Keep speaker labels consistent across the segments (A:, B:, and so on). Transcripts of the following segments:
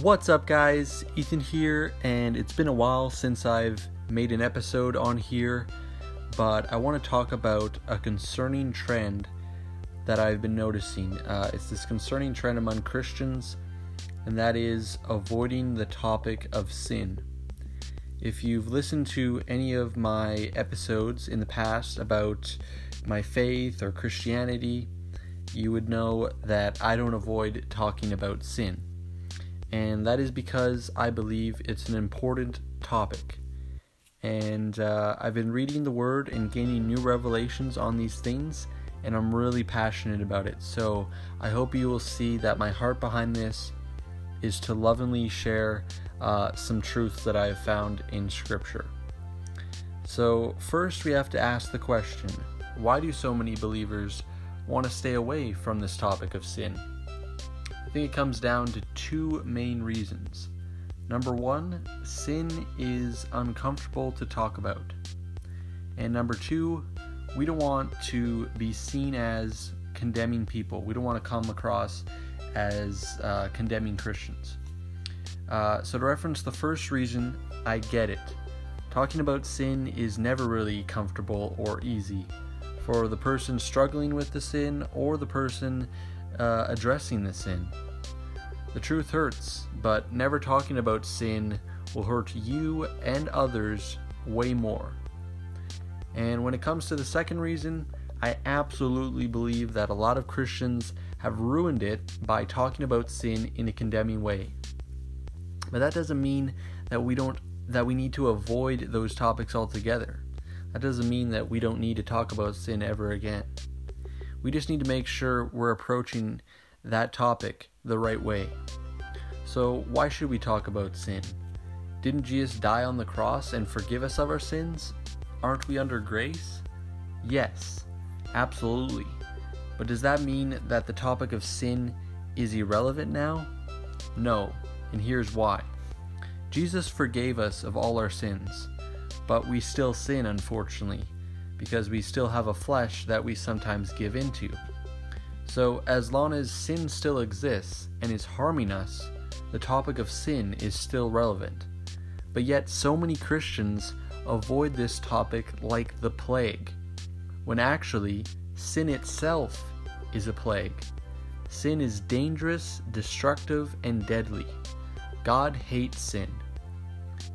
A: What's up, guys? Ethan here, and it's been a while since I've made an episode on here, but I want to talk about a concerning trend that I've been noticing. Uh, it's this concerning trend among Christians, and that is avoiding the topic of sin. If you've listened to any of my episodes in the past about my faith or Christianity, you would know that I don't avoid talking about sin and that is because I believe it's an important topic. And uh, I've been reading the Word and gaining new revelations on these things, and I'm really passionate about it. So I hope you will see that my heart behind this is to lovingly share uh, some truths that I have found in Scripture. So, first, we have to ask the question why do so many believers want to stay away from this topic of sin? Think it comes down to two main reasons. Number one, sin is uncomfortable to talk about. And number two, we don't want to be seen as condemning people. We don't want to come across as uh, condemning Christians. Uh, so, to reference the first reason, I get it. Talking about sin is never really comfortable or easy for the person struggling with the sin or the person uh, addressing the sin. The truth hurts, but never talking about sin will hurt you and others way more. And when it comes to the second reason, I absolutely believe that a lot of Christians have ruined it by talking about sin in a condemning way. But that doesn't mean that we don't that we need to avoid those topics altogether. That doesn't mean that we don't need to talk about sin ever again. We just need to make sure we're approaching that topic the right way. So, why should we talk about sin? Didn't Jesus die on the cross and forgive us of our sins? Aren't we under grace? Yes, absolutely. But does that mean that the topic of sin is irrelevant now? No, and here's why. Jesus forgave us of all our sins, but we still sin, unfortunately, because we still have a flesh that we sometimes give into. So, as long as sin still exists and is harming us, the topic of sin is still relevant. But yet, so many Christians avoid this topic like the plague, when actually, sin itself is a plague. Sin is dangerous, destructive, and deadly. God hates sin.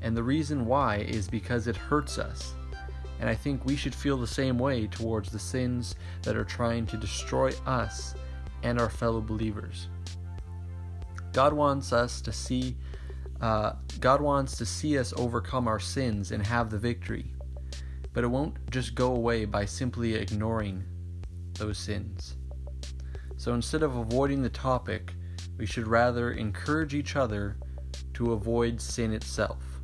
A: And the reason why is because it hurts us and I think we should feel the same way towards the sins that are trying to destroy us and our fellow believers. God wants us to see uh, God wants to see us overcome our sins and have the victory. But it won't just go away by simply ignoring those sins. So instead of avoiding the topic, we should rather encourage each other to avoid sin itself.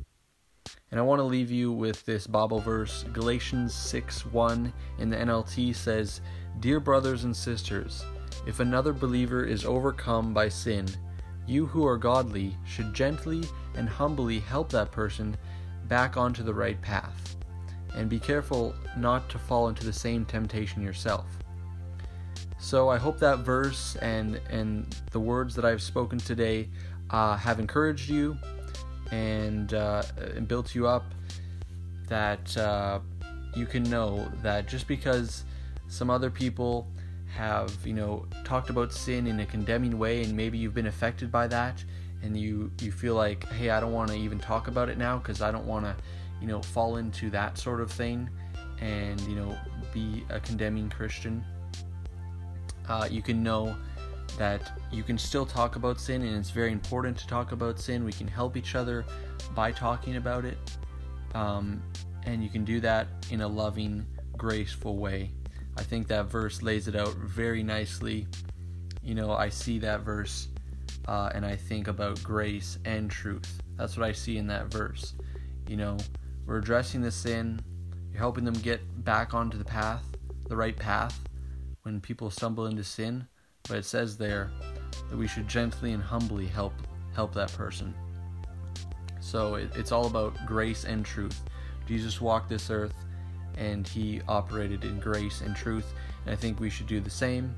A: And I want to leave you with this Bible verse. Galatians 6 1 in the NLT says, Dear brothers and sisters, if another believer is overcome by sin, you who are godly should gently and humbly help that person back onto the right path. And be careful not to fall into the same temptation yourself. So I hope that verse and and the words that I've spoken today uh, have encouraged you and, uh, and built you up, that uh, you can know that just because some other people have, you know, talked about sin in a condemning way, and maybe you've been affected by that, and you you feel like, hey, I don't want to even talk about it now because I don't want to, you know, fall into that sort of thing, and you know, be a condemning Christian. Uh, you can know that you can still talk about sin, and it's very important to talk about sin. We can help each other by talking about it, um, and you can do that in a loving, graceful way. I think that verse lays it out very nicely. You know, I see that verse uh, and I think about grace and truth. That's what I see in that verse. You know, we're addressing the sin, you're helping them get back onto the path, the right path, when people stumble into sin but it says there that we should gently and humbly help help that person. So it, it's all about grace and truth. Jesus walked this earth and he operated in grace and truth, and I think we should do the same.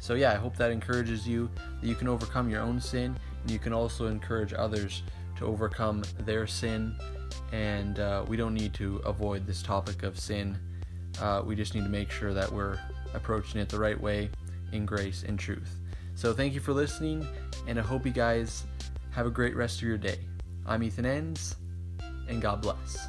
A: So yeah, I hope that encourages you that you can overcome your own sin and You can also encourage others to overcome their sin, and uh, we don't need to avoid this topic of sin. Uh, we just need to make sure that we're approaching it the right way in grace and truth. So, thank you for listening, and I hope you guys have a great rest of your day. I'm Ethan Enns, and God bless.